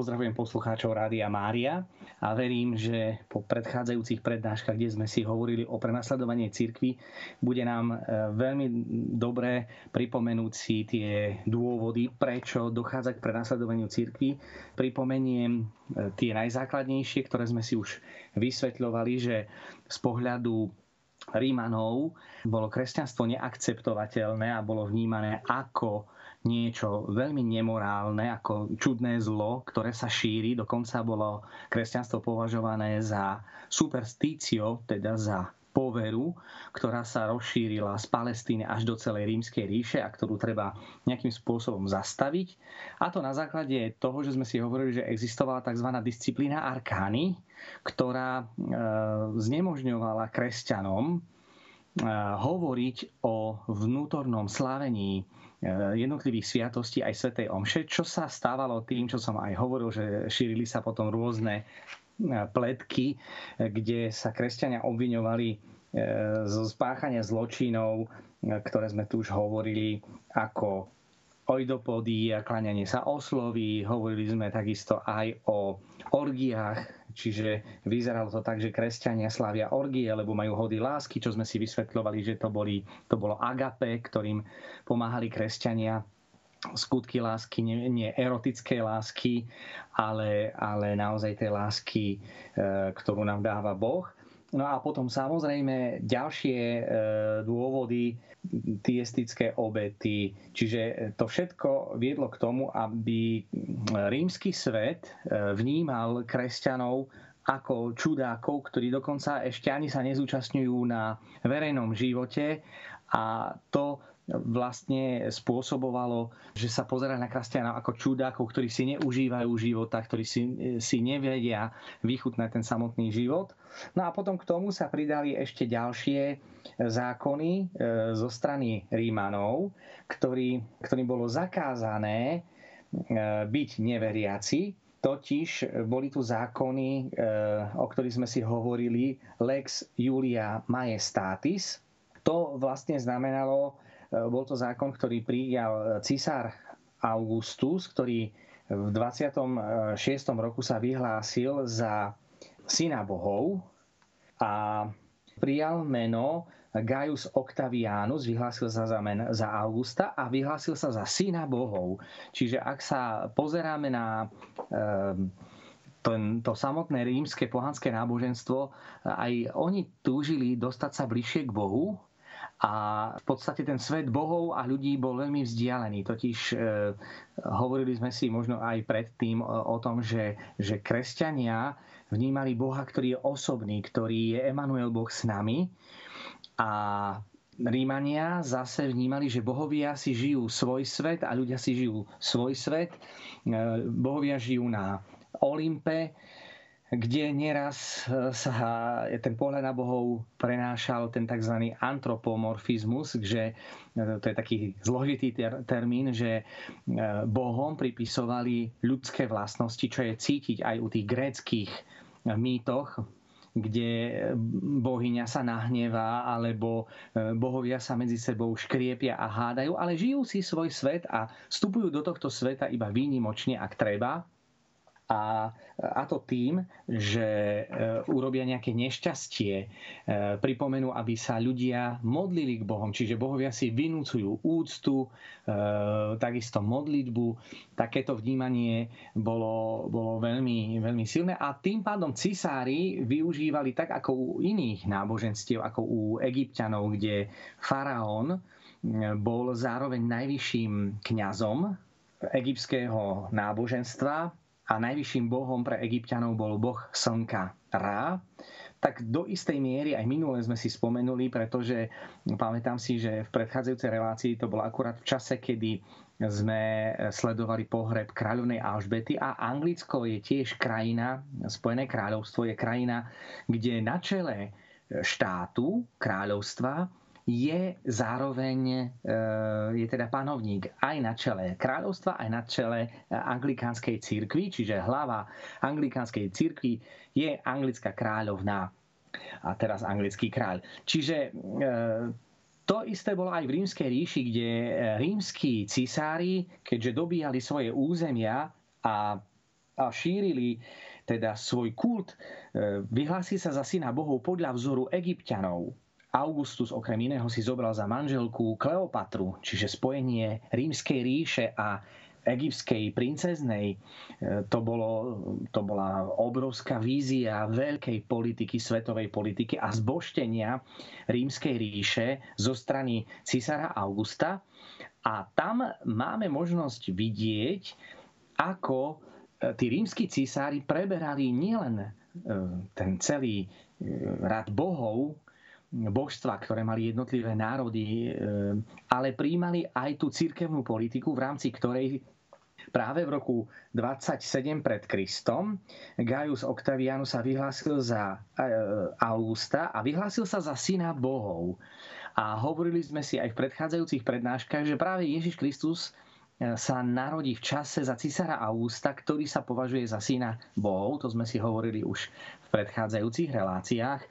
Pozdravujem poslucháčov Rádia Mária a verím, že po predchádzajúcich prednáškach, kde sme si hovorili o prenasledovaní cirkvi, bude nám e, veľmi dobre pripomenúť si tie dôvody, prečo dochádza k prenasledovaniu cirkvi. Pripomeniem e, tie najzákladnejšie, ktoré sme si už vysvetľovali, že z pohľadu Rímanov bolo kresťanstvo neakceptovateľné a bolo vnímané ako niečo veľmi nemorálne, ako čudné zlo, ktoré sa šíri. Dokonca bolo kresťanstvo považované za superstício, teda za poveru, ktorá sa rozšírila z Palestíny až do celej rímskej ríše a ktorú treba nejakým spôsobom zastaviť. A to na základe toho, že sme si hovorili, že existovala tzv. disciplína arkány, ktorá e, znemožňovala kresťanom e, hovoriť o vnútornom slávení Eh, jednotlivých sviatostí aj Svetej Omše, čo sa stávalo tým, čo som aj hovoril, že šírili sa potom rôzne eh, pletky, eh, kde sa kresťania obviňovali zo spáchania zločinov, ktoré sme tu už hovorili, ako oidopody a kláňanie sa osloví. Hovorili sme takisto aj o orgiách, Čiže vyzeralo to tak, že kresťania slavia orgie, lebo majú hody lásky, čo sme si vysvetľovali, že to, boli, to bolo agape, ktorým pomáhali kresťania skutky lásky, nie, nie erotické lásky, ale, ale naozaj tej lásky, e, ktorú nám dáva Boh. No a potom samozrejme ďalšie e, dôvody, tiestické obety. Čiže to všetko viedlo k tomu, aby rímsky svet e, vnímal kresťanov ako čudákov, ktorí dokonca ešte ani sa nezúčastňujú na verejnom živote a to vlastne spôsobovalo, že sa pozera na kresťanov ako čudákov, ktorí si neužívajú života, ktorí si, si nevedia vychutnať ten samotný život. No a potom k tomu sa pridali ešte ďalšie zákony e, zo strany Rímanov, ktorý, ktorým bolo zakázané e, byť neveriaci, Totiž boli tu zákony, e, o ktorých sme si hovorili, Lex Julia Majestatis. To vlastne znamenalo, bol to zákon, ktorý prijal císar Augustus, ktorý v 26. roku sa vyhlásil za syna bohov a prijal meno Gaius Octavianus, vyhlásil sa za, men, za Augusta a vyhlásil sa za syna bohov. Čiže ak sa pozeráme na e, ten, to samotné rímske pohanské náboženstvo, aj oni túžili dostať sa bližšie k Bohu, a v podstate ten svet bohov a ľudí bol veľmi vzdialený. Totiž e, hovorili sme si možno aj predtým o, o tom, že, že kresťania vnímali Boha, ktorý je osobný, ktorý je Emanuel Boh s nami. A Rímania zase vnímali, že bohovia si žijú svoj svet a ľudia si žijú svoj svet. E, bohovia žijú na Olympe, kde nieraz e, sa ten pohľad na bohov prenášal ten tzv. antropomorfizmus, že e, to je taký zložitý ter- termín, že e, bohom pripisovali ľudské vlastnosti, čo je cítiť aj u tých gréckých mýtoch, kde bohyňa sa nahnevá, alebo bohovia sa medzi sebou škriepia a hádajú, ale žijú si svoj svet a vstupujú do tohto sveta iba výnimočne, ak treba, a, a to tým, že e, urobia nejaké nešťastie, e, pripomenú, aby sa ľudia modlili k Bohom, čiže bohovia si vynúcujú úctu, e, takisto modlitbu. Takéto vnímanie bolo, bolo veľmi, veľmi silné. A tým pádom cisári využívali tak ako u iných náboženstiev, ako u egyptianov, kde faraón bol zároveň najvyšším kňazom egyptského náboženstva, a najvyšším bohom pre egyptianov bol boh slnka Ra, tak do istej miery aj minule sme si spomenuli, pretože pamätám si, že v predchádzajúcej relácii to bolo akurát v čase, kedy sme sledovali pohreb kráľovnej Alžbety a Anglicko je tiež krajina, Spojené kráľovstvo je krajina, kde na čele štátu, kráľovstva je zároveň e, je teda panovník aj na čele kráľovstva, aj na čele e, anglikánskej církvy, čiže hlava anglikánskej církvy je anglická kráľovná a teraz anglický kráľ. Čiže e, to isté bolo aj v rímskej ríši, kde rímsky cisári, keďže dobíjali svoje územia a a šírili teda svoj kult, vyhlási sa za syna bohov podľa vzoru egyptianov. Augustus okrem iného si zobral za manželku Kleopatru, čiže spojenie rímskej ríše a egyptskej princeznej. E, to, bolo, to bola obrovská vízia veľkej politiky, svetovej politiky a zboštenia rímskej ríše zo strany cisára Augusta. A tam máme možnosť vidieť, ako e, tí rímsky cisári preberali nielen e, ten celý rad bohov, božstva, ktoré mali jednotlivé národy, ale príjmali aj tú cirkevnú politiku, v rámci ktorej práve v roku 27 pred Kristom Gaius Octavianus sa vyhlásil za e, Augusta a vyhlásil sa za syna bohov. A hovorili sme si aj v predchádzajúcich prednáškach, že práve Ježiš Kristus e, sa narodí v čase za cisára Augusta, ktorý sa považuje za syna bohov. To sme si hovorili už v predchádzajúcich reláciách.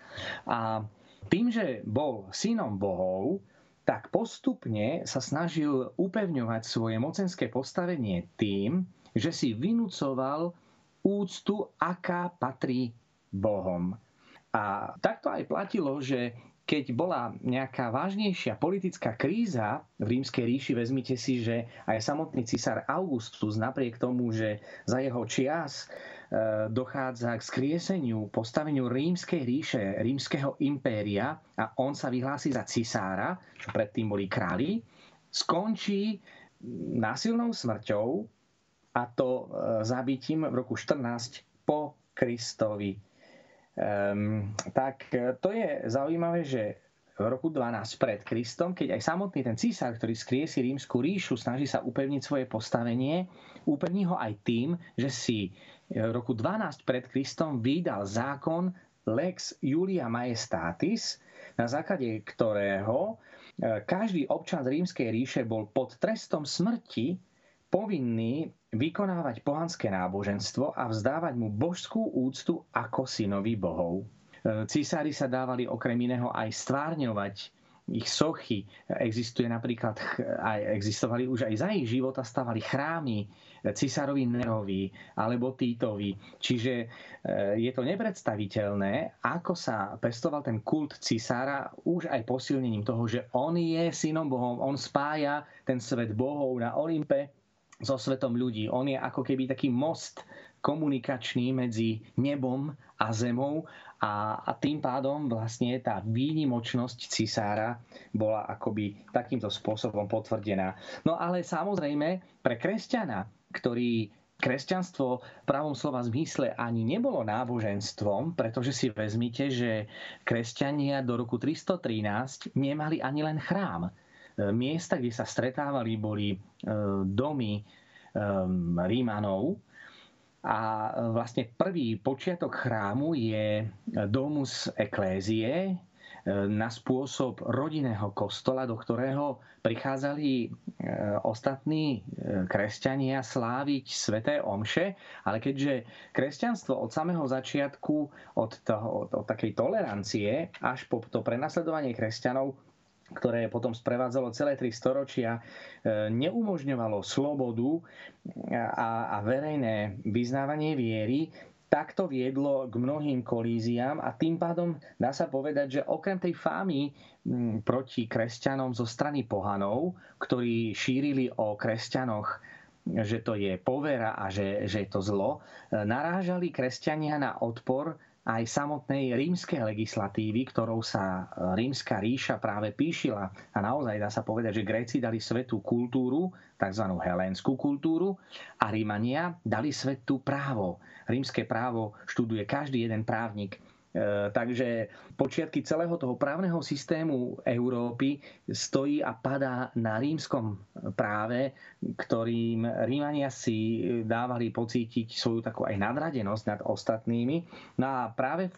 A tým, že bol synom bohov, tak postupne sa snažil upevňovať svoje mocenské postavenie tým, že si vynúcoval úctu, aká patrí Bohom. A takto aj platilo, že keď bola nejaká vážnejšia politická kríza v rímskej ríši, vezmite si, že aj samotný cisár Augustus, napriek tomu, že za jeho čias dochádza k skrieseniu, postaveniu rímskej ríše, rímskeho impéria a on sa vyhlási za cisára, čo predtým boli králi, skončí násilnou smrťou a to e, zabitím v roku 14 po Kristovi. Um, tak e, to je zaujímavé, že v roku 12 pred Kristom, keď aj samotný ten císar, ktorý skriesi rímsku ríšu, snaží sa upevniť svoje postavenie, upevní ho aj tým, že si v roku 12 pred Kristom vydal zákon Lex Julia Majestatis, na základe ktorého e, každý občan z rímskej ríše bol pod trestom smrti povinný vykonávať pohanské náboženstvo a vzdávať mu božskú úctu ako synovi bohov. E, císári sa dávali okrem iného aj stvárňovať ich sochy. Existuje napríklad, aj existovali už aj za ich života, stavali chrámy cisárovi Nerovi alebo Týtovi. Čiže e, je to nepredstaviteľné, ako sa pestoval ten kult cisára už aj posilnením toho, že on je synom Bohom, on spája ten svet bohov na Olympe so svetom ľudí. On je ako keby taký most komunikačný medzi nebom a zemou a, a tým pádom vlastne tá výnimočnosť cisára bola akoby takýmto spôsobom potvrdená. No ale samozrejme pre kresťana, ktorý kresťanstvo v pravom slova zmysle ani nebolo náboženstvom, pretože si vezmite, že kresťania do roku 313 nemali ani len chrám. Miesta, kde sa stretávali, boli e, domy e, Rímanov, a vlastne prvý počiatok chrámu je domus eklézie, e, na spôsob rodinného kostola, do ktorého prichádzali e, ostatní e, kresťania sláviť sveté omše, ale keďže kresťanstvo od samého začiatku, od, toho, od, takej tolerancie až po to prenasledovanie kresťanov ktoré potom sprevádzalo celé tri storočia, e, neumožňovalo slobodu a, a verejné vyznávanie viery, tak to viedlo k mnohým kolíziám a tým pádom dá sa povedať, že okrem tej fámy proti kresťanom zo strany pohanov, ktorí šírili o kresťanoch že to je povera a že, že je to zlo, e, narážali kresťania na odpor aj samotnej rímskej legislatívy, ktorou sa e, rímska ríša práve píšila. A naozaj dá sa povedať, že Gréci dali svetú kultúru, tzv. helénskú kultúru, a Rímania dali svetu právo. Rímske právo študuje každý jeden právnik takže počiatky celého toho právneho systému Európy stojí a padá na rímskom práve, ktorým Rímania si dávali pocítiť svoju takú aj nadradenosť nad ostatnými. No a práve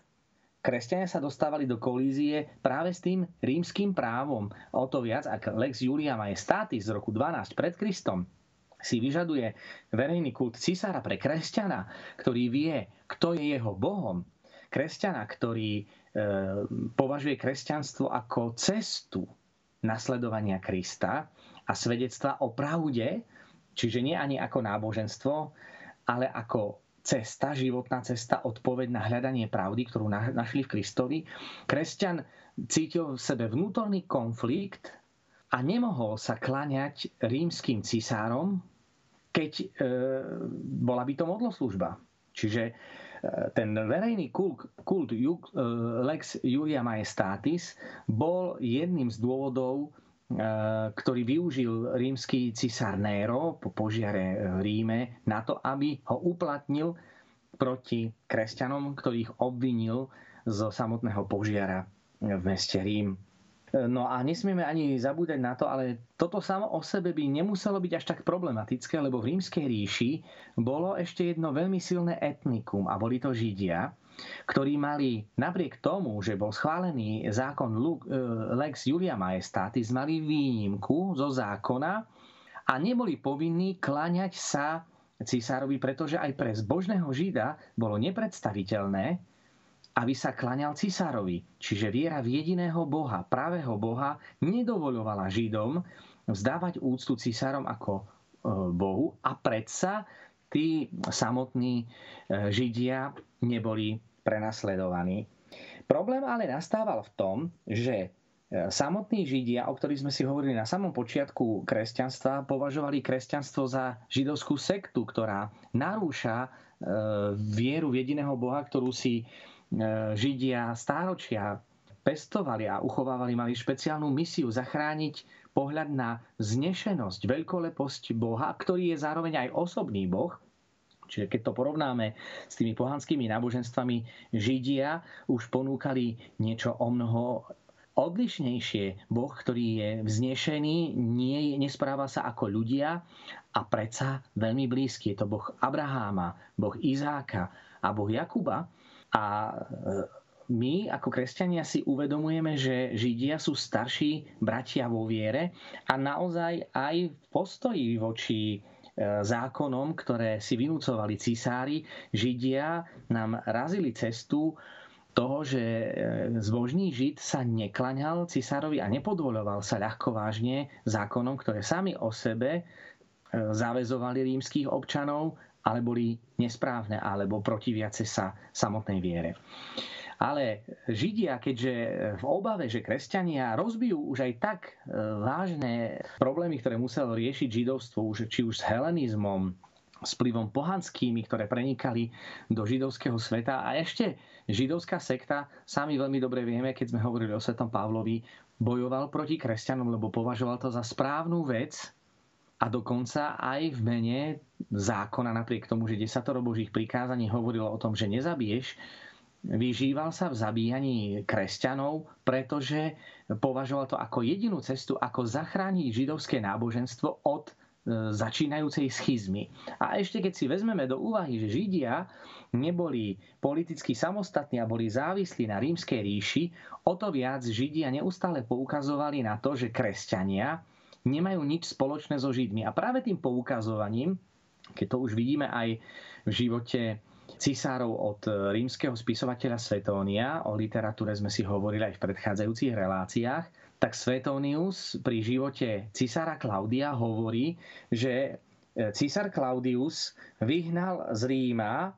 kresťania sa dostávali do kolízie práve s tým rímským právom. O to viac, ak Lex Julia Majestatis z roku 12 pred Kristom si vyžaduje verejný kult cisára pre kresťana, ktorý vie, kto je jeho bohom, kresťana, ktorý e, považuje kresťanstvo ako cestu nasledovania Krista a svedectva o pravde, čiže nie ani ako náboženstvo, ale ako cesta, životná cesta, odpoveď na hľadanie pravdy, ktorú našli v Kristovi. Kresťan cítil v sebe vnútorný konflikt a nemohol sa kláňať rímským cisárom, keď e, bola by to modloslužba. Čiže ten verejný kult, kult e, Lex Julia Majestatis bol jedným z dôvodov, e, ktorý využil rímsky cisár Nero po požiare v Ríme na to, aby ho uplatnil proti kresťanom, ktorých obvinil zo samotného požiara v meste Rím. No a nesmieme ani zabúdať na to, ale toto samo o sebe by nemuselo byť až tak problematické, lebo v rímskej ríši bolo ešte jedno veľmi silné etnikum a boli to Židia, ktorí mali napriek tomu, že bol schválený zákon e, Lex Julia Majestatis, mali výnimku zo zákona a neboli povinní kláňať sa cisárovi, pretože aj pre zbožného Žida bolo nepredstaviteľné, aby sa klaňal cisárovi. Čiže viera v jediného Boha, pravého Boha, nedovoľovala Židom vzdávať úctu cisárom ako e, Bohu a predsa tí samotní e, Židia neboli prenasledovaní. Problém ale nastával v tom, že e, samotní Židia, o ktorých sme si hovorili na samom počiatku kresťanstva, považovali kresťanstvo za židovskú sektu, ktorá narúša vieru v jediného Boha, ktorú si Židia stáročia pestovali a uchovávali, mali špeciálnu misiu zachrániť pohľad na znešenosť, veľkoleposť Boha, ktorý je zároveň aj osobný Boh. Čiže keď to porovnáme s tými pohanskými náboženstvami, Židia už ponúkali niečo o mnoho odlišnejšie. Boh, ktorý je vznešený, nie, nespráva sa ako ľudia a predsa veľmi blízky. Je to Boh Abraháma, Boh Izáka a Boh Jakuba. A e, my ako kresťania si uvedomujeme, že Židia sú starší bratia vo viere a naozaj aj v postoji voči e, zákonom, ktoré si vynúcovali cisári, Židia nám razili cestu toho, že e, zbožný Žid sa neklaňal cisárovi a nepodvoľoval sa ľahko vážne zákonom, ktoré sami o sebe zavezovali rímskych občanov ale boli nesprávne alebo protiviace sa samotnej viere. Ale Židia, keďže v obave, že kresťania rozbijú už aj tak e, vážne problémy, ktoré muselo riešiť židovstvo, či už s helenizmom, s plivom pohanskými, ktoré prenikali do židovského sveta. A ešte židovská sekta, sami veľmi dobre vieme, keď sme hovorili o svetom Pavlovi, bojoval proti kresťanom, lebo považoval to za správnu vec, a dokonca aj v mene zákona, napriek tomu, že desatoro božích prikázaní hovorilo o tom, že nezabiješ, vyžíval sa v zabíjaní kresťanov, pretože považoval to ako jedinú cestu, ako zachrániť židovské náboženstvo od e, začínajúcej schizmy. A ešte keď si vezmeme do úvahy, že Židia neboli politicky samostatní a boli závislí na rímskej ríši, o to viac Židia neustále poukazovali na to, že kresťania nemajú nič spoločné so Židmi. A práve tým poukazovaním, keď to už vidíme aj v živote cisárov od rímskeho spisovateľa Svetónia, o literatúre sme si hovorili aj v predchádzajúcich reláciách, tak Svetónius pri živote cisára Klaudia hovorí, že císar Claudius vyhnal z Ríma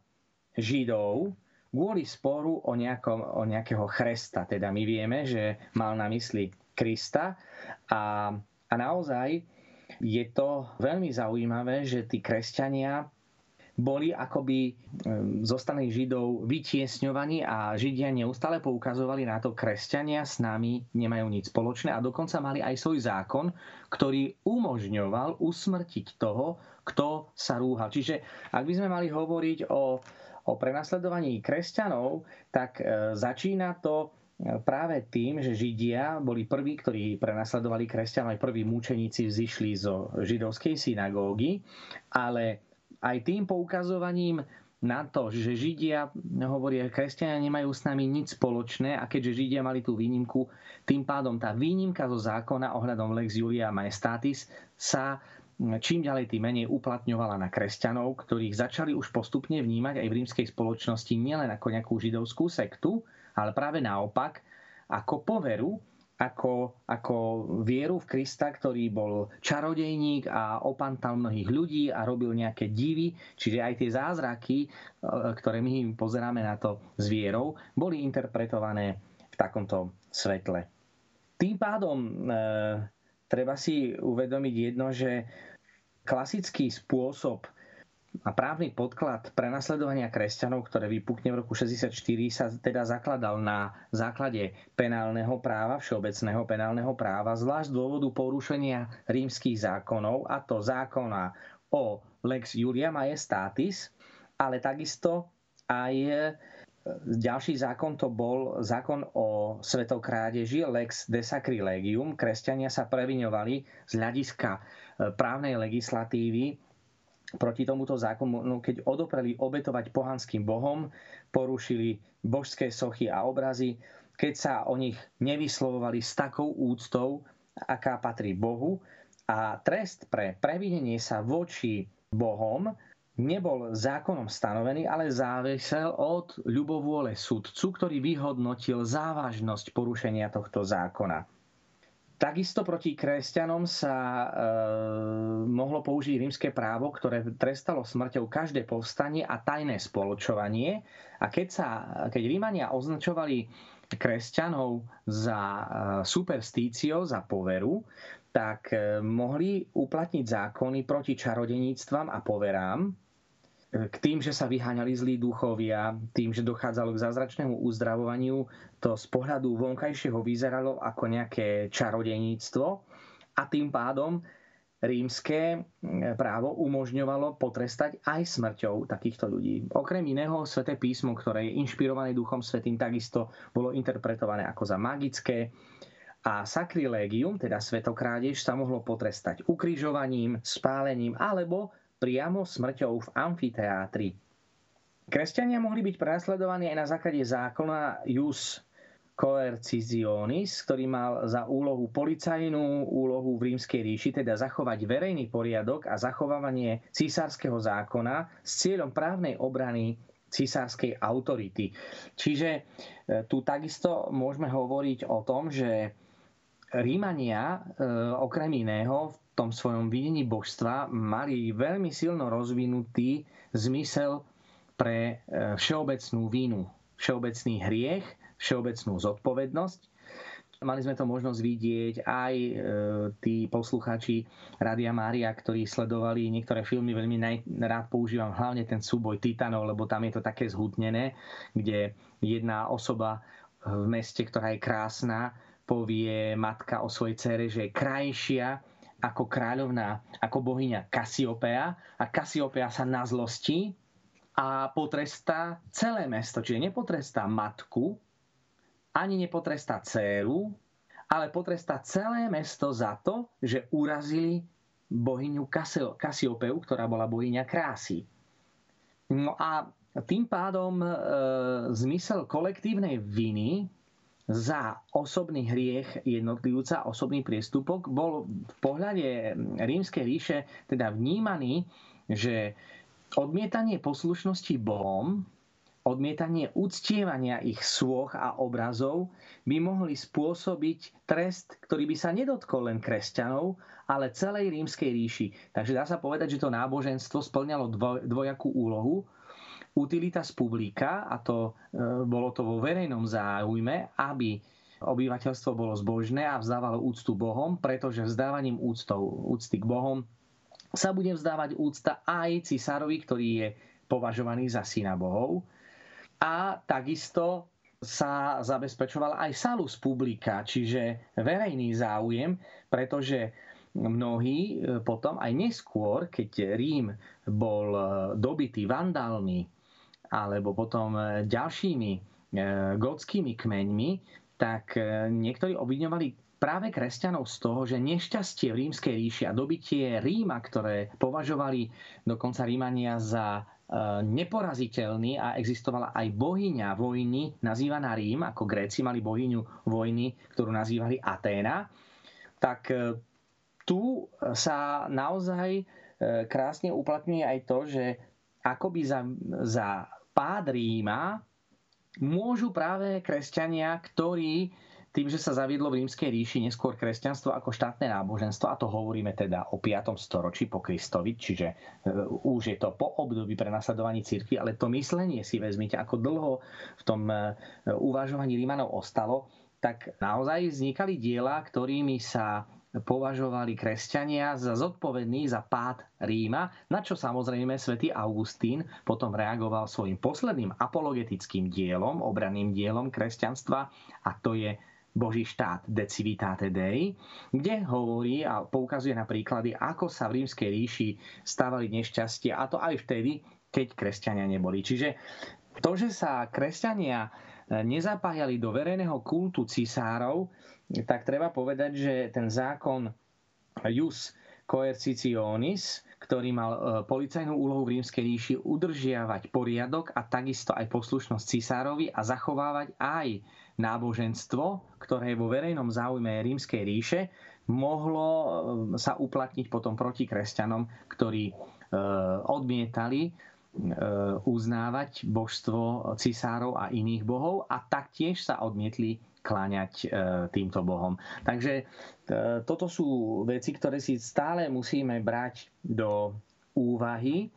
Židov kvôli sporu o, nejakom, o nejakého chresta. Teda my vieme, že mal na mysli Krista a a naozaj je to veľmi zaujímavé, že tí kresťania boli akoby zo strany Židov vytiesňovaní a Židia neustále poukazovali na to, kresťania s nami nemajú nič spoločné a dokonca mali aj svoj zákon, ktorý umožňoval usmrtiť toho, kto sa rúhal. Čiže ak by sme mali hovoriť o, o prenasledovaní kresťanov, tak e, začína to práve tým, že Židia boli prví, ktorí prenasledovali kresťanov, aj prví mučeníci vzýšli zo židovskej synagógy, ale aj tým poukazovaním na to, že Židia, hovoria, kresťania nemajú s nami nič spoločné a keďže Židia mali tú výnimku, tým pádom tá výnimka zo zákona ohľadom Lex Julia Majestatis sa čím ďalej tým menej uplatňovala na kresťanov, ktorých začali už postupne vnímať aj v rímskej spoločnosti nielen ako nejakú židovskú sektu, ale práve naopak ako poveru, ako, ako vieru v Krista, ktorý bol čarodejník a opantal mnohých ľudí a robil nejaké divy, čiže aj tie zázraky, e, ktoré my pozeráme na to s vierou, boli interpretované v takomto svetle. Tým pádom e, treba si uvedomiť jedno, že klasický spôsob a právny podklad prenasledovania kresťanov, ktoré vypukne v roku 64, sa teda zakladal na základe penálneho práva, všeobecného penálneho práva, zvlášť z dôvodu porušenia rímskych zákonov, a to zákona o lex Julia Majestatis, ale takisto aj e, ďalší zákon to bol zákon o svetokrádeži, lex de sacrilegium. Kresťania sa previňovali z hľadiska e, právnej legislatívy proti tomuto zákonu, no keď odopreli obetovať pohanským bohom, porušili božské sochy a obrazy, keď sa o nich nevyslovovali s takou úctou, aká patrí Bohu. A trest pre previnenie sa voči Bohom nebol zákonom stanovený, ale závisel od ľubovôle sudcu, ktorý vyhodnotil závažnosť porušenia tohto zákona. Takisto proti kresťanom sa e, mohlo použiť rímske právo, ktoré trestalo smrťou každé povstanie a tajné spoločovanie. A keď, sa, keď Rímania označovali kresťanov za e, superstício, za poveru, tak e, mohli uplatniť zákony proti čarodeníctvam a poverám, k tým, že sa vyháňali zlí duchovia, tým, že dochádzalo k zázračnému uzdravovaniu, to z pohľadu vonkajšieho vyzeralo ako nejaké čarodejníctvo a tým pádom rímske právo umožňovalo potrestať aj smrťou takýchto ľudí. Okrem iného, sväté písmo, ktoré je inšpirované Duchom Svetým, takisto bolo interpretované ako za magické a sacrilegium, teda svetokrádež, sa mohlo potrestať ukrižovaním, spálením alebo priamo smrťou v amfiteátri. Kresťania mohli byť prenasledovaní aj na základe zákona Jus coercisionis, ktorý mal za úlohu policajnú úlohu v rímskej ríši, teda zachovať verejný poriadok a zachovávanie císarského zákona s cieľom právnej obrany císarskej autority. Čiže e, tu takisto môžeme hovoriť o tom, že Rímania e, okrem iného v tom svojom videní božstva mali veľmi silno rozvinutý zmysel pre e, všeobecnú vínu, všeobecný hriech, všeobecnú zodpovednosť. Mali sme to možnosť vidieť aj e, tí posluchači Radia Mária, ktorí sledovali niektoré filmy, veľmi rád používam hlavne ten súboj Titanov, lebo tam je to také zhutnené, kde jedna osoba v meste, ktorá je krásna, povie matka o svojej cere, že je krajšia ako kráľovná, ako bohyňa Kasiopea a Kasiopea sa nazlostí a potrestá celé mesto. Čiže nepotrestá matku, ani nepotrestá dceru, ale potrestá celé mesto za to, že urazili bohyňu Kasiopeu, ktorá bola bohyňa krásy. No a tým pádom e, zmysel kolektívnej viny za osobný hriech jednotlivca, osobný priestupok, bol v pohľade rímskej ríše teda vnímaný, že odmietanie poslušnosti Bohom, odmietanie uctievania ich svoch a obrazov by mohli spôsobiť trest, ktorý by sa nedotkol len kresťanov, ale celej rímskej ríši. Takže dá sa povedať, že to náboženstvo splňalo dvojakú úlohu utilitas publica, a to e, bolo to vo verejnom záujme, aby obyvateľstvo bolo zbožné a vzdávalo úctu Bohom, pretože vzdávaním úctou, úcty k Bohom sa bude vzdávať úcta aj cisárovi, ktorý je považovaný za syna Bohov. A takisto sa zabezpečoval aj salus publica, čiže verejný záujem, pretože mnohí e, potom aj neskôr, keď Rím bol e, dobitý vandálmi, alebo potom e, ďalšími e, gotskými kmeňmi, tak e, niektorí obviňovali práve kresťanov z toho, že nešťastie v rímskej ríši a dobitie Ríma, ktoré považovali dokonca Rímania za neporaziteľný a existovala aj bohyňa vojny nazývaná Rím, ako Gréci mali bohyňu vojny, ktorú nazývali Aténa, tak tu sa naozaj krásne uplatňuje aj to, že akoby za, za pád Ríma môžu práve kresťania, ktorí tým, že sa zaviedlo v rímskej ríši neskôr kresťanstvo ako štátne náboženstvo, a to hovoríme teda o 5. storočí po Kristovi, čiže e, už je to po období prenasledovaní cirkvi, ale to myslenie si vezmite, ako dlho v tom e, uvažovaní Rímanov ostalo, tak naozaj vznikali diela, ktorými sa považovali kresťania za zodpovední za pád Ríma, na čo samozrejme svätý Augustín potom reagoval svojim posledným apologetickým dielom, obraným dielom kresťanstva a to je Boží štát De Civitate Dei, kde hovorí a poukazuje na príklady, ako sa v rímskej ríši stávali nešťastie a to aj vtedy, keď kresťania neboli. Čiže to, že sa kresťania nezapájali do verejného kultu cisárov, tak treba povedať, že ten zákon Jus coercitionis, ktorý mal e, policajnú úlohu v rímskej ríši udržiavať poriadok a takisto aj poslušnosť cisárovi a zachovávať aj náboženstvo, ktoré je vo verejnom záujme rímskej ríše, mohlo e, sa uplatniť potom proti kresťanom, ktorí e, odmietali uznávať božstvo cisárov a iných bohov a taktiež sa odmietli kláňať e, týmto bohom. Takže e, toto sú veci, ktoré si stále musíme brať do úvahy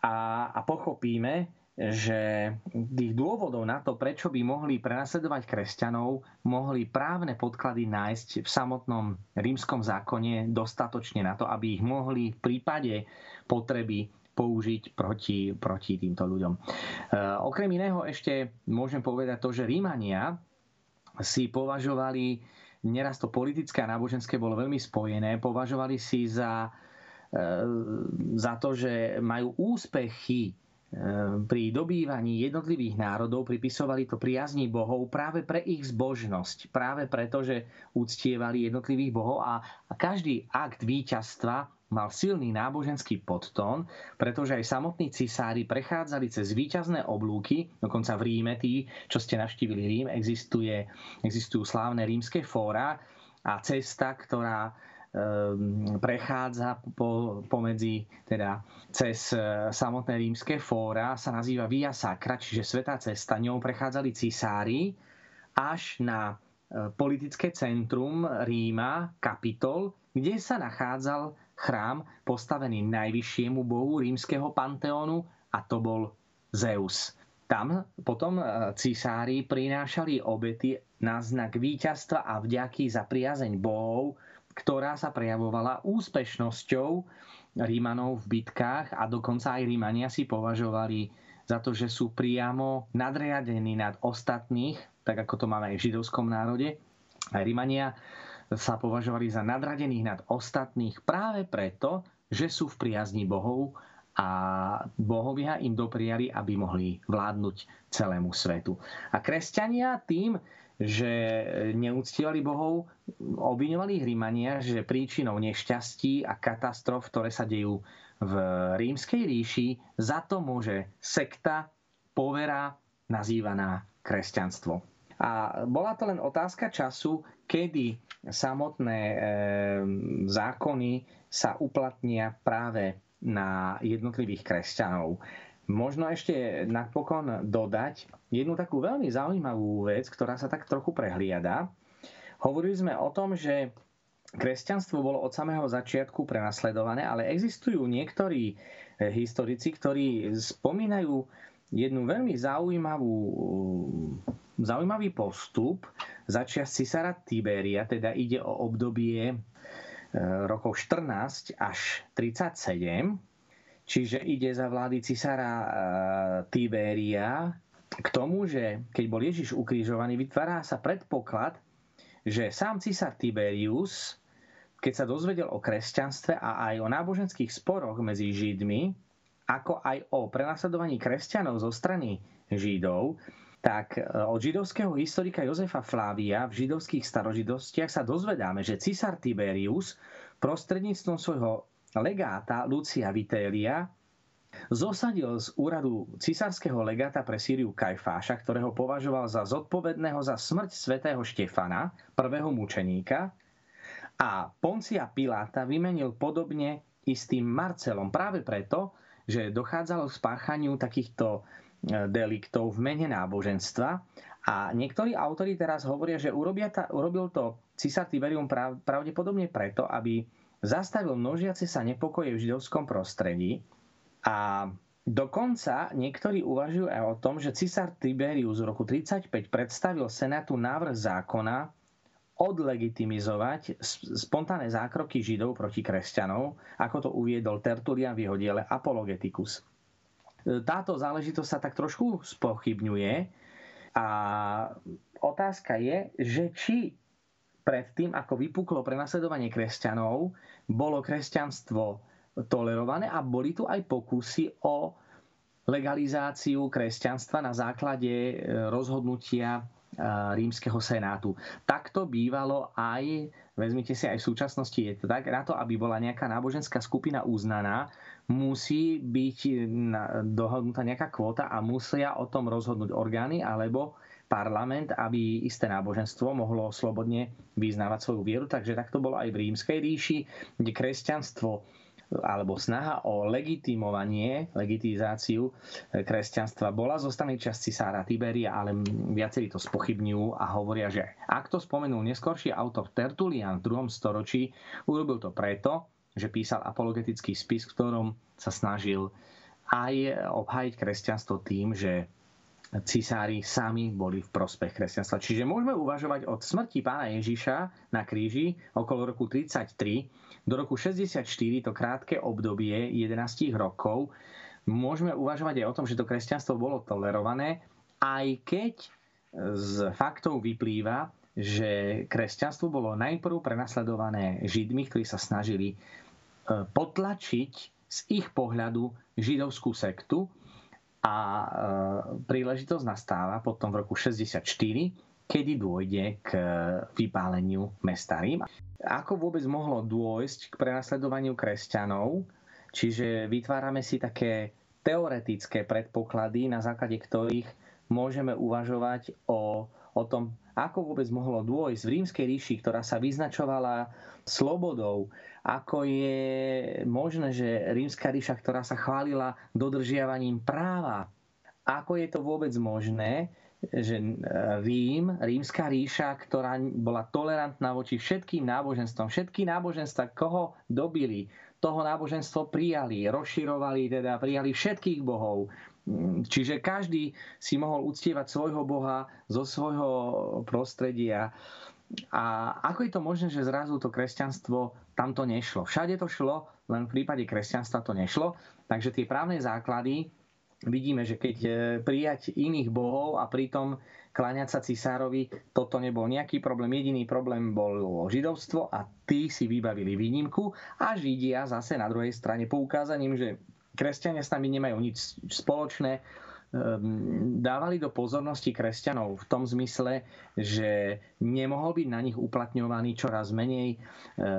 a, a pochopíme, že tých dôvodov na to, prečo by mohli prenasledovať kresťanov, mohli právne podklady nájsť v samotnom rímskom zákone dostatočne na to, aby ich mohli v prípade potreby použiť proti, proti týmto ľuďom. E, okrem iného ešte môžem povedať to, že Rímania si považovali, neraz to politické a náboženské bolo veľmi spojené, považovali si za, e, za to, že majú úspechy e, pri dobývaní jednotlivých národov pripisovali to priazní bohov práve pre ich zbožnosť. Práve preto, že uctievali jednotlivých bohov a každý akt víťazstva mal silný náboženský podtón, pretože aj samotní cisári prechádzali cez výťazné oblúky, dokonca v Ríme, tí, čo ste navštívili Rím, existuje, existujú slávne rímske fóra a cesta, ktorá ehm, prechádza po, pomedzi, teda cez e, samotné rímske fóra, sa nazýva Via Sacra, čiže Svetá cesta. Ňou prechádzali cisári až na e, politické centrum Ríma, Kapitol, kde sa nachádzal chrám postavený najvyššiemu bohu rímskeho panteónu a to bol Zeus. Tam potom e, cisári prinášali obety na znak víťazstva a vďaky za priazeň bohov, ktorá sa prejavovala úspešnosťou Rímanov v bitkách a dokonca aj Rímania si považovali za to, že sú priamo nadriadení nad ostatných, tak ako to máme aj v židovskom národe. Aj Rímania sa považovali za nadradených nad ostatných práve preto, že sú v priazni Bohov a bohovia im dopriali, aby mohli vládnuť celému svetu. A kresťania tým, že neúctievali bohov, obviňovali ich Rímania, že príčinou nešťastí a katastrof, ktoré sa dejú v rímskej ríši, za to môže sekta, povera, nazývaná kresťanstvo. A bola to len otázka času, kedy samotné eh, zákony sa uplatnia práve na jednotlivých kresťanov. Možno ešte napokon dodať jednu takú veľmi zaujímavú vec, ktorá sa tak trochu prehliada. Hovorili sme o tom, že kresťanstvo bolo od samého začiatku prenasledované, ale existujú niektorí eh, historici, ktorí spomínajú jednu veľmi zaujímavú, zaujímavý postup, začias cisára Tiberia, teda ide o obdobie e, rokov 14 až 37, čiže ide za vlády cisára e, Tiberia k tomu, že keď bol Ježiš ukrižovaný, vytvára sa predpoklad, že sám cisár Tiberius, keď sa dozvedel o kresťanstve a aj o náboženských sporoch medzi Židmi, ako aj o prenasledovaní kresťanov zo strany Židov, tak e, od židovského historika Jozefa Flávia v židovských starožidostiach sa dozvedáme, že cisár Tiberius prostredníctvom svojho legáta Lucia Vitelia zosadil z úradu cisárskeho legáta pre Sýriu Kajfáša, ktorého považoval za zodpovedného za smrť svätého Štefana, prvého mučeníka, a Poncia Piláta vymenil podobne istým Marcelom práve preto, že dochádzalo k spáchaniu takýchto deliktov v mene náboženstva. A niektorí autori teraz hovoria, že urobia ta, urobil to Cisár Tiberium pravdepodobne preto, aby zastavil množiace sa nepokoje v židovskom prostredí a Dokonca niektorí uvažujú aj o tom, že cisár Tiberius v roku 35 predstavil Senátu návrh zákona odlegitimizovať spontánne zákroky Židov proti kresťanov, ako to uviedol Tertulian v jeho diele Apologeticus. Táto záležitosť sa tak trošku spochybňuje a otázka je, že či predtým, ako vypuklo prenasledovanie kresťanov, bolo kresťanstvo tolerované a boli tu aj pokusy o legalizáciu kresťanstva na základe e, rozhodnutia rímskeho senátu. Takto bývalo aj, vezmite si aj v súčasnosti, je to tak, na to, aby bola nejaká náboženská skupina uznaná, musí byť dohodnutá nejaká kvóta a musia o tom rozhodnúť orgány alebo parlament, aby isté náboženstvo mohlo slobodne vyznávať svoju vieru. Takže takto bolo aj v rímskej ríši, kde kresťanstvo alebo snaha o legitimovanie, legitizáciu kresťanstva bola zo strany časti cisára Tiberia, ale viacerí to spochybňujú a hovoria, že ak to spomenul neskorší autor Tertulian v druhom storočí, urobil to preto, že písal apologetický spis, v ktorom sa snažil aj obhájiť kresťanstvo tým, že cisári sami boli v prospech kresťanstva. Čiže môžeme uvažovať od smrti pána Ježiša na kríži okolo roku 33 do roku 64, to krátke obdobie 11 rokov, môžeme uvažovať aj o tom, že to kresťanstvo bolo tolerované, aj keď z faktov vyplýva, že kresťanstvo bolo najprv prenasledované Židmi, ktorí sa snažili e, potlačiť z ich pohľadu židovskú sektu. A e, príležitosť nastáva potom v roku 64, kedy dôjde k vypáleniu mesta Rím. Ako vôbec mohlo dôjsť k prenasledovaniu kresťanov? Čiže vytvárame si také teoretické predpoklady, na základe ktorých môžeme uvažovať o, o tom, ako vôbec mohlo dôjsť v rímskej ríši, ktorá sa vyznačovala slobodou, ako je možné, že rímska ríša, ktorá sa chválila dodržiavaním práva, ako je to vôbec možné, že Rím, rímska ríša, ktorá bola tolerantná voči všetkým náboženstvom, všetky náboženstva, koho dobili, toho náboženstvo prijali, rozširovali, teda prijali všetkých bohov. Čiže každý si mohol uctievať svojho boha zo svojho prostredia. A ako je to možné, že zrazu to kresťanstvo tamto nešlo? Všade to šlo, len v prípade kresťanstva to nešlo. Takže tie právne základy vidíme, že keď e, prijať iných bohov a pritom kláňať sa cisárovi, toto nebol nejaký problém. Jediný problém bol židovstvo a tí si vybavili výnimku a Židia zase na druhej strane poukázaním, že kresťania s nami nemajú nič spoločné, Ehm, dávali do pozornosti kresťanov v tom zmysle, že nemohol byť na nich uplatňovaný čoraz menej e,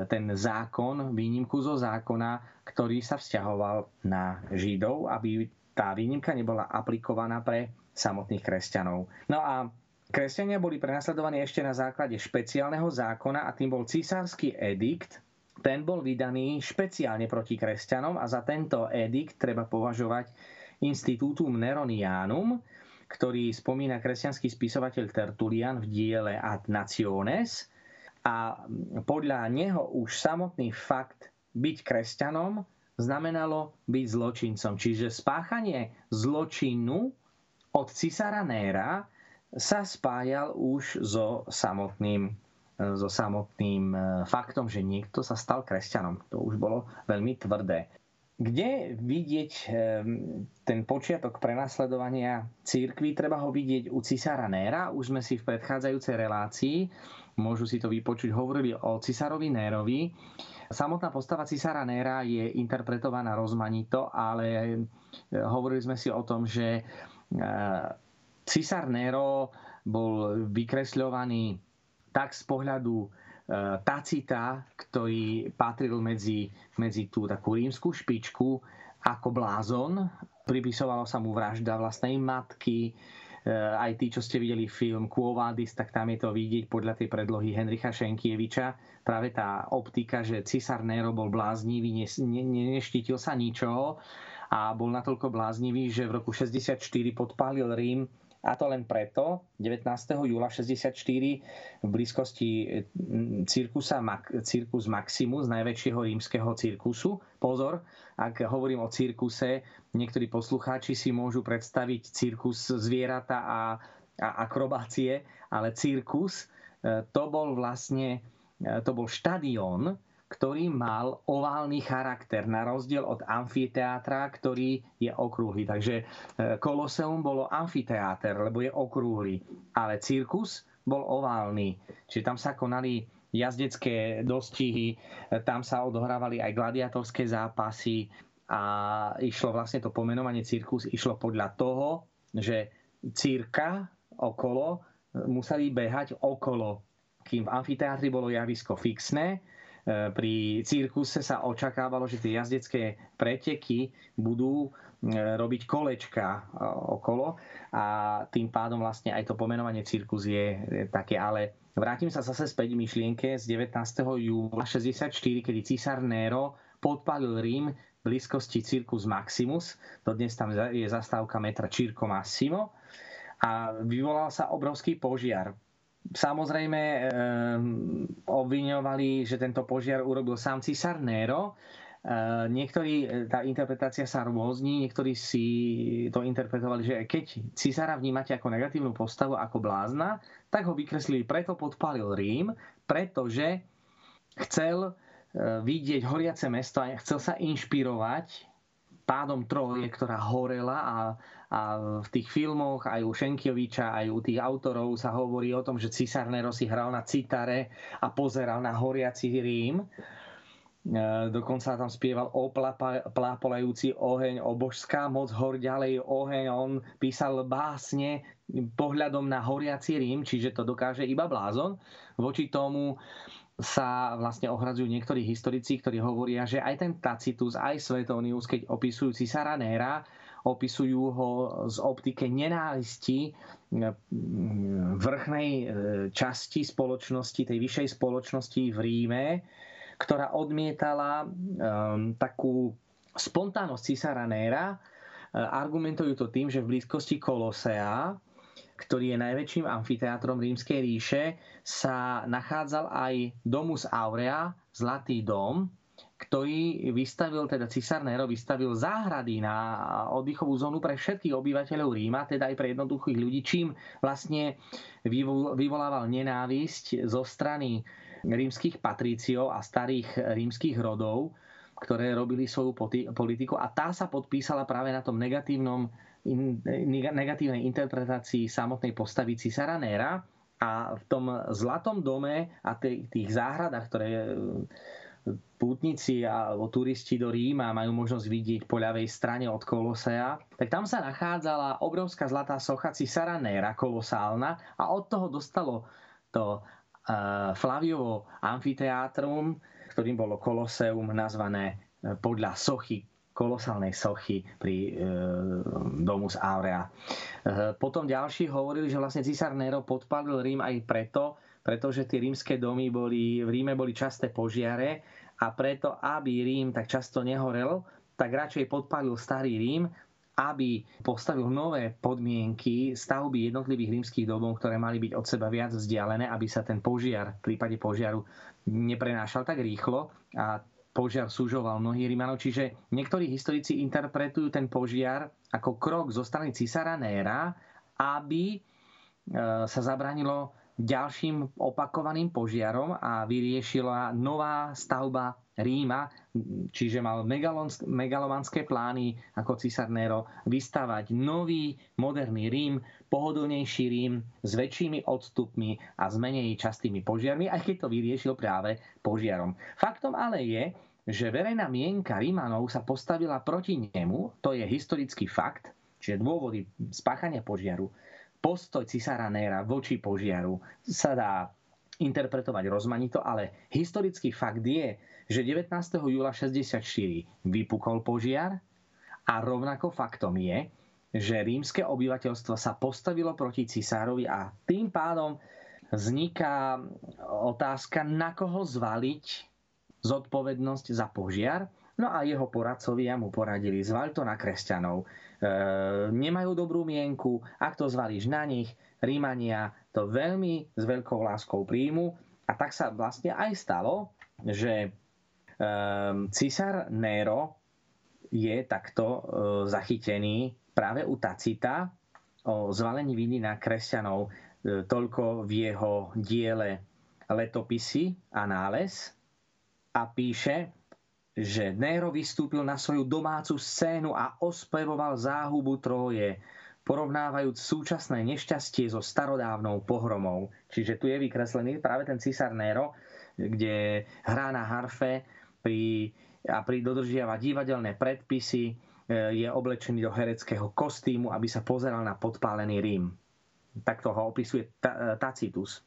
ten zákon, výnimku zo zákona, ktorý sa vzťahoval na Židov, aby tá výnimka nebola aplikovaná pre samotných kresťanov. No a kresťania boli prenasledovaní ešte na základe špeciálneho zákona a tým bol císarský edikt, ten bol vydaný špeciálne proti kresťanom a za tento edikt treba považovať Institutum Neronianum, ktorý spomína kresťanský spisovateľ Tertulian v diele Ad Nationes a podľa neho už samotný fakt byť kresťanom znamenalo byť zločincom. Čiže spáchanie zločinu od cisára Néra sa spájal už so samotným, so samotným e, faktom, že niekto sa stal kresťanom. To už bolo veľmi tvrdé. Kde vidieť ehm, ten počiatok prenasledovania církvy? Treba ho vidieť u cisára Néra. Už sme si v predchádzajúcej relácii, môžu si to vypočuť, hovorili o cisárovi Nérovi. Samotná postava cisára Néra je interpretovaná rozmanito, ale e, hovorili sme si o tom, že e, cisár Néro bol vykresľovaný tak z pohľadu Eh, Tacita, ktorý patril medzi, medzi tú takú rímsku špičku ako blázon. Pripisovalo sa mu vražda vlastnej matky. Eh, aj tí, čo ste videli film Quo Vadis, tak tam je to vidieť podľa tej predlohy Henricha Šenkieviča. Práve tá optika, že cisár Nero bol bláznivý, ne, ne, neštítil sa ničoho a bol natoľko bláznivý, že v roku 64 podpálil Rím a to len preto, 19. júla 64 v blízkosti mm, cirkusa, cirkus Maximus, najväčšieho rímskeho cirkusu. Pozor, ak hovorím o cirkuse, niektorí poslucháči si môžu predstaviť cirkus zvieratá a, a akrobácie, ale cirkus e, to bol vlastne e, to bol štadión, ktorý mal oválny charakter, na rozdiel od amfiteátra, ktorý je okrúhly. Takže e, Koloseum bolo amfiteáter, lebo je okrúhly, ale cirkus bol oválny. Čiže tam sa konali jazdecké dostihy, e, tam sa odohrávali aj gladiatorské zápasy a išlo vlastne to pomenovanie cirkus, išlo podľa toho, že círka okolo museli behať okolo, kým v amfiteátri bolo javisko fixné, pri cirkuse sa očakávalo, že tie jazdecké preteky budú e, robiť kolečka e, okolo. A tým pádom vlastne aj to pomenovanie cirkus je také, ale vrátim sa zase späť myšlienke. Z 19. júla 64, kedy císar Nero podpalil Rím v blízkosti Circus Maximus, dodnes tam je zastávka metra Circo Massimo. A vyvolal sa obrovský požiar Samozrejme e, obviňovali, že tento požiar urobil sám cisár Nero. E, niektorí, eh, tá interpretácia sa rôzni, niektorí si to interpretovali, že keď cisára vnímate ako negatívnu postavu, ako blázna, tak ho vykreslili, preto podpálil Rím, pretože chcel vidieť horiace mesto a chcel sa inšpirovať pádom Troje, ktorá horela a a v tých filmoch, aj u Šenkioviča, aj u tých autorov sa hovorí o tom, že Cisár Nero si hral na citare a pozeral na horiaci Rím. E, dokonca tam spieval o plápolajúci oheň, o božská moc, hor ďalej oheň. On písal básne pohľadom na horiaci Rím, čiže to dokáže iba blázon. Voči tomu sa vlastne ohradzujú niektorí historici, ktorí hovoria, že aj ten Tacitus, aj Svetonius, keď opisujú Cisara Néra, opisujú ho z optike nenávisti vrchnej e, časti spoločnosti, tej vyššej spoločnosti v Ríme, ktorá odmietala um, takú spontánnosť císara Néra. E, argumentujú to tým, že v blízkosti Kolosea, ktorý je najväčším amfiteátrom rímskej ríše, sa nachádzal aj Domus Aurea, Zlatý dom, ktorý vystavil, teda cisár Nero vystavil záhrady na oddychovú zónu pre všetkých obyvateľov Ríma, teda aj pre jednoduchých ľudí, čím vlastne vyvolával nenávisť zo strany rímskych patríciov a starých rímskych rodov, ktoré robili svoju politiku. A tá sa podpísala práve na tom negatívnom, negatívnej interpretácii samotnej postavy cisára Nera a v tom zlatom dome a tých záhradách, ktoré pútnici alebo turisti do Ríma majú možnosť vidieť po ľavej strane od Kolosea, tak tam sa nachádzala obrovská zlatá socha Cisara Nera, kolosálna a od toho dostalo to uh, Flaviovo amfiteátrum, ktorým bolo Koloseum nazvané e, podľa sochy kolosálnej sochy pri e, Domus Aurea. E, potom ďalší hovorili, že vlastne Cisár Nero podpalil Rím aj preto, pretože tie rímske domy boli, v Ríme boli časté požiare a preto, aby Rím tak často nehorel, tak radšej podpalil starý Rím, aby postavil nové podmienky stavby jednotlivých rímskych domov, ktoré mali byť od seba viac vzdialené, aby sa ten požiar v prípade požiaru neprenášal tak rýchlo a požiar súžoval mnohých Rímanov. Čiže niektorí historici interpretujú ten požiar ako krok zo strany cisára Néra, aby e, sa zabranilo ďalším opakovaným požiarom a vyriešila nová stavba Ríma, čiže mal megalomanské plány ako císar Nero vystavať nový moderný Rím, pohodlnejší Rím s väčšími odstupmi a s menej častými požiarmi, aj keď to vyriešil práve požiarom. Faktom ale je, že verejná mienka Rímanov sa postavila proti nemu, to je historický fakt, čiže dôvody spáchania požiaru, postoj cisára Néra voči požiaru sa dá interpretovať rozmanito, ale historický fakt je, že 19. júla 64 vypukol požiar a rovnako faktom je, že rímske obyvateľstvo sa postavilo proti cisárovi a tým pádom vzniká otázka, na koho zvaliť zodpovednosť za požiar. No a jeho poradcovia mu poradili, zval to na kresťanov. E, nemajú dobrú mienku, ak to zvalíš na nich, Rímania to veľmi s veľkou láskou príjmu. A tak sa vlastne aj stalo, že e, císar Nero je takto e, zachytený práve u Tacita o zvalení viny na kresťanov. E, toľko v jeho diele letopisy a nález a píše, že Nero vystúpil na svoju domácu scénu a ospevoval záhubu Troje, porovnávajúc súčasné nešťastie so starodávnou pohromou. Čiže tu je vykreslený práve ten císar Nero, kde hrá na harfe pri, a pri dodržiava divadelné predpisy, e, je oblečený do hereckého kostýmu, aby sa pozeral na podpálený Rím. Takto ho opisuje Tacitus.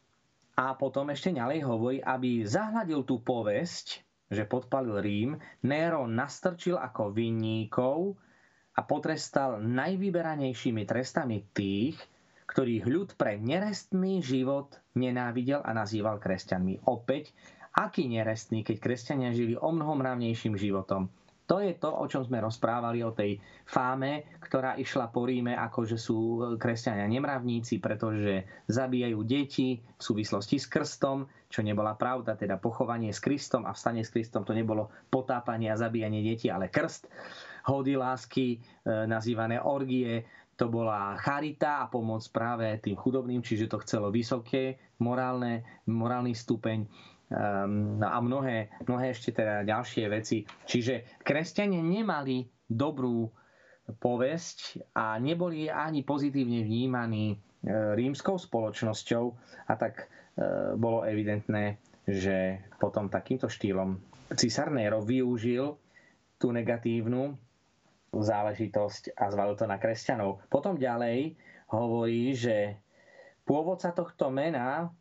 A potom ešte ďalej hovorí, aby zahľadil tú povesť, že podpalil Rím, Nero nastrčil ako vinníkov a potrestal najvyberanejšími trestami tých, ktorých ľud pre nerestný život nenávidel a nazýval kresťanmi. Opäť, aký nerestný, keď kresťania žili o mnoho mravnejším životom. To je to, o čom sme rozprávali, o tej fáme, ktorá išla po Ríme, ako že sú kresťania nemravníci, pretože zabíjajú deti v súvislosti s krstom, čo nebola pravda, teda pochovanie s Kristom a vstanie s Kristom to nebolo potápanie a zabíjanie detí, ale krst. Hody lásky, e, nazývané orgie, to bola charita a pomoc práve tým chudobným, čiže to chcelo vysoké morálne, morálny stupeň um, no a mnohé, mnohé ešte teda ďalšie veci. Čiže kresťania nemali dobrú povesť a neboli ani pozitívne vnímaní e, rímskou spoločnosťou a tak e, bolo evidentné, že potom takýmto štýlom císar Nero využil tú negatívnu záležitosť a zvalil to na kresťanov. Potom ďalej hovorí, že pôvodca tohto mena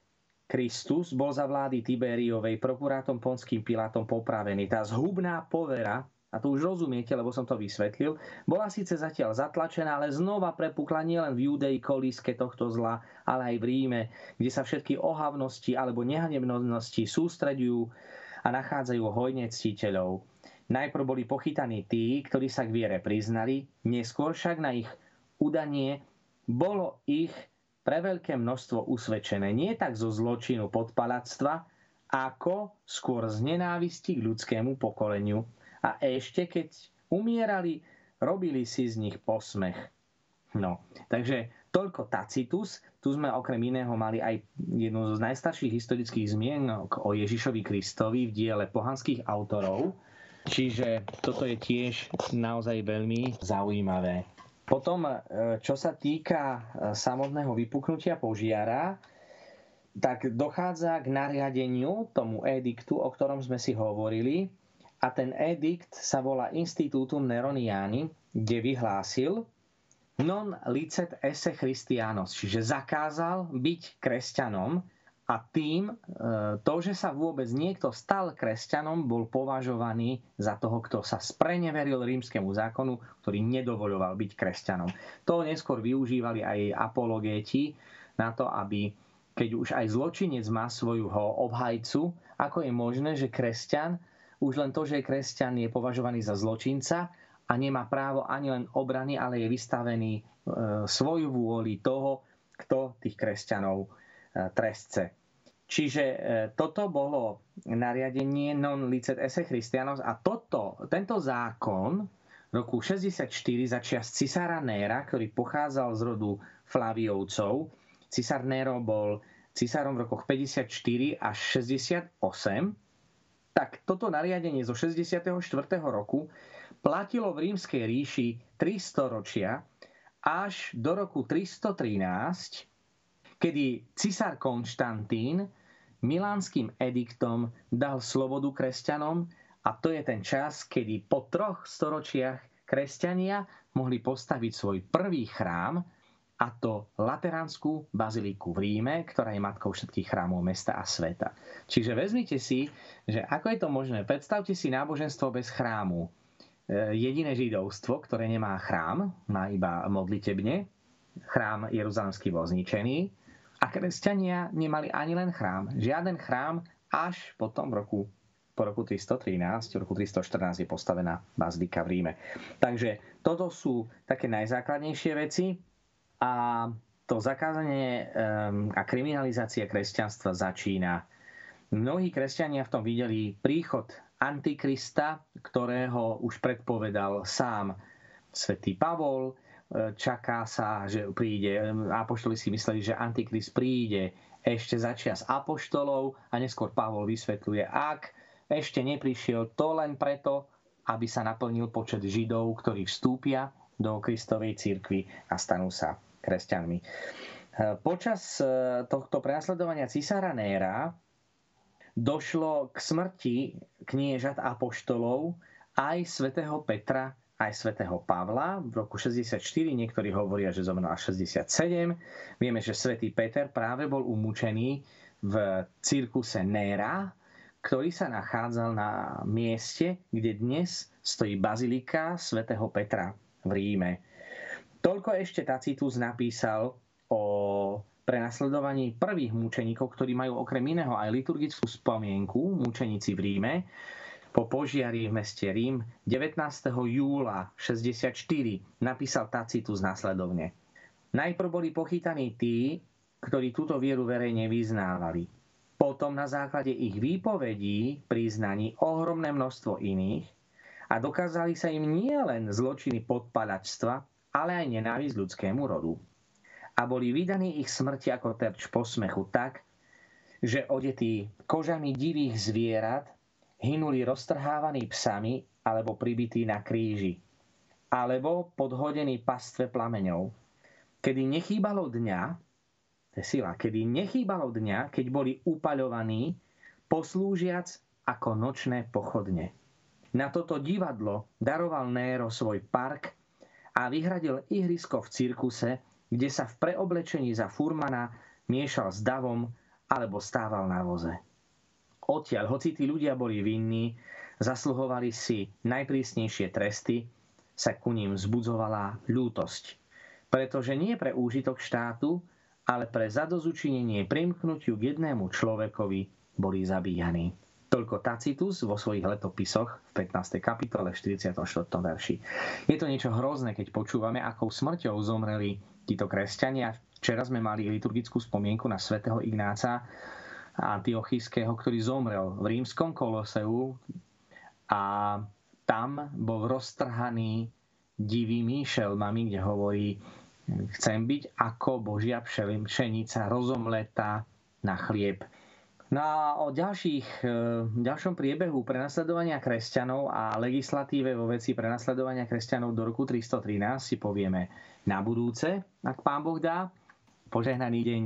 Kristus bol za vlády Tiberiovej prokurátom Ponským Pilátom popravený. Tá zhubná povera, a to už rozumiete, lebo som to vysvetlil, bola síce zatiaľ zatlačená, ale znova prepukla nielen v Judei kolíske tohto zla, ale aj v Ríme, kde sa všetky ohavnosti alebo nehanebnosti sústreďujú a nachádzajú hojne ctiteľov. Najprv boli pochytaní tí, ktorí sa k viere priznali, neskôr však na ich udanie bolo ich pre veľké množstvo usvedčené nie tak zo zločinu podpalactva, ako skôr z nenávisti k ľudskému pokoleniu. A ešte keď umierali, robili si z nich posmech. No, takže toľko Tacitus. Tu sme okrem iného mali aj jednu z najstarších historických zmienok o Ježišovi Kristovi v diele pohanských autorov. Čiže toto je tiež naozaj veľmi zaujímavé. Potom, e, čo sa týka e, samotného vypuknutia požiara, tak dochádza k nariadeniu, tomu ediktu, o ktorom sme si hovorili. A ten edikt sa volá Institutum Neroniani, kde vyhlásil non licet esse Christianos, čiže zakázal byť kresťanom a tým e, to, že sa vôbec niekto stal kresťanom, bol považovaný za toho, kto sa spreneveril rímskemu zákonu, ktorý nedovoľoval byť kresťanom. To neskôr využívali aj apologéti na to, aby keď už aj zločinec má svojho obhajcu, ako je možné, že kresťan, už len to, že je kresťan, je považovaný za zločinca a nemá právo ani len obrany, ale je vystavený e, svoju vôli toho, kto tých kresťanov e, trestce. Čiže e, toto bolo nariadenie non licet esse Christianos a toto, tento zákon roku 64 začias cisára Néra, ktorý pochádzal z rodu Flaviovcov. Cisár Nero bol cisárom v rokoch 54 až 68. Tak toto nariadenie zo 64. roku platilo v rímskej ríši 300 ročia až do roku 313, kedy cisár Konštantín milánskym ediktom dal slobodu kresťanom a to je ten čas, kedy po troch storočiach kresťania mohli postaviť svoj prvý chrám, a to Lateránsku baziliku v Ríme, ktorá je matkou všetkých chrámov mesta a sveta. Čiže vezmite si, že ako je to možné. Predstavte si náboženstvo bez chrámu. E, jediné židovstvo, ktoré nemá chrám, má iba modlitebne. Chrám Jeruzalemský bol zničený a kresťania nemali ani len chrám. Žiaden chrám až potom v roku po roku 313, v roku 314 je postavená bazilika v Ríme. Takže toto sú také najzákladnejšie veci a to zakázanie a kriminalizácia kresťanstva začína. Mnohí kresťania v tom videli príchod Antikrista, ktorého už predpovedal sám svätý Pavol. Čaká sa, že príde, apoštoli si mysleli, že Antikrist príde ešte začias apoštolov a neskôr Pavol vysvetľuje, ak ešte neprišiel to len preto, aby sa naplnil počet Židov, ktorí vstúpia do Kristovej cirkvi a stanú sa kresťanmi. Počas e, tohto prenasledovania cisára Néra došlo k smrti kniežat a poštolov aj svätého Petra, aj svätého Pavla v roku 64, niektorí hovoria, že zomrel až 67. Vieme, že svätý Peter práve bol umúčený v cirkuse Néra, ktorý sa nachádzal na mieste, kde dnes stojí bazilika svätého Petra v Ríme. Toľko ešte Tacitus napísal o prenasledovaní prvých múčeníkov, ktorí majú okrem iného aj liturgickú spomienku, múčeníci v Ríme, po požiari v meste Rím 19. júla 64 napísal Tacitus následovne. Najprv boli pochytaní tí, ktorí túto vieru verejne vyznávali potom na základe ich výpovedí priznaní ohromné množstvo iných a dokázali sa im nielen zločiny podpalačstva, ale aj nenávisť ľudskému rodu. A boli vydaní ich smrti ako terč posmechu tak, že odetí kožami divých zvierat hynuli roztrhávaní psami alebo pribití na kríži, alebo podhodení pastve plameňov. Kedy nechýbalo dňa, to sila, kedy nechýbalo dňa, keď boli upaľovaní, poslúžiac ako nočné pochodne. Na toto divadlo daroval Néro svoj park a vyhradil ihrisko v cirkuse, kde sa v preoblečení za furmana miešal s davom alebo stával na voze. Odtiaľ, hoci tí ľudia boli vinní, zasluhovali si najprísnejšie tresty, sa ku ním vzbudzovala ľútosť. Pretože nie pre úžitok štátu, ale pre zadozučinenie primknutiu k jednému človekovi boli zabíjani. Toľko Tacitus vo svojich letopisoch v 15. kapitole v 44. verši. Je to niečo hrozné, keď počúvame, akou smrťou zomreli títo kresťania. Včera sme mali liturgickú spomienku na svätého Ignáca Antiochijského, ktorý zomrel v rímskom koloseu a tam bol roztrhaný divými šelmami, kde hovorí, Chcem byť ako Božia pšenica rozomletá na chlieb. No a o ďalších, e, ďalšom priebehu prenasledovania kresťanov a legislatíve vo veci prenasledovania kresťanov do roku 313 si povieme na budúce, ak pán Boh dá. Požehnaný deň.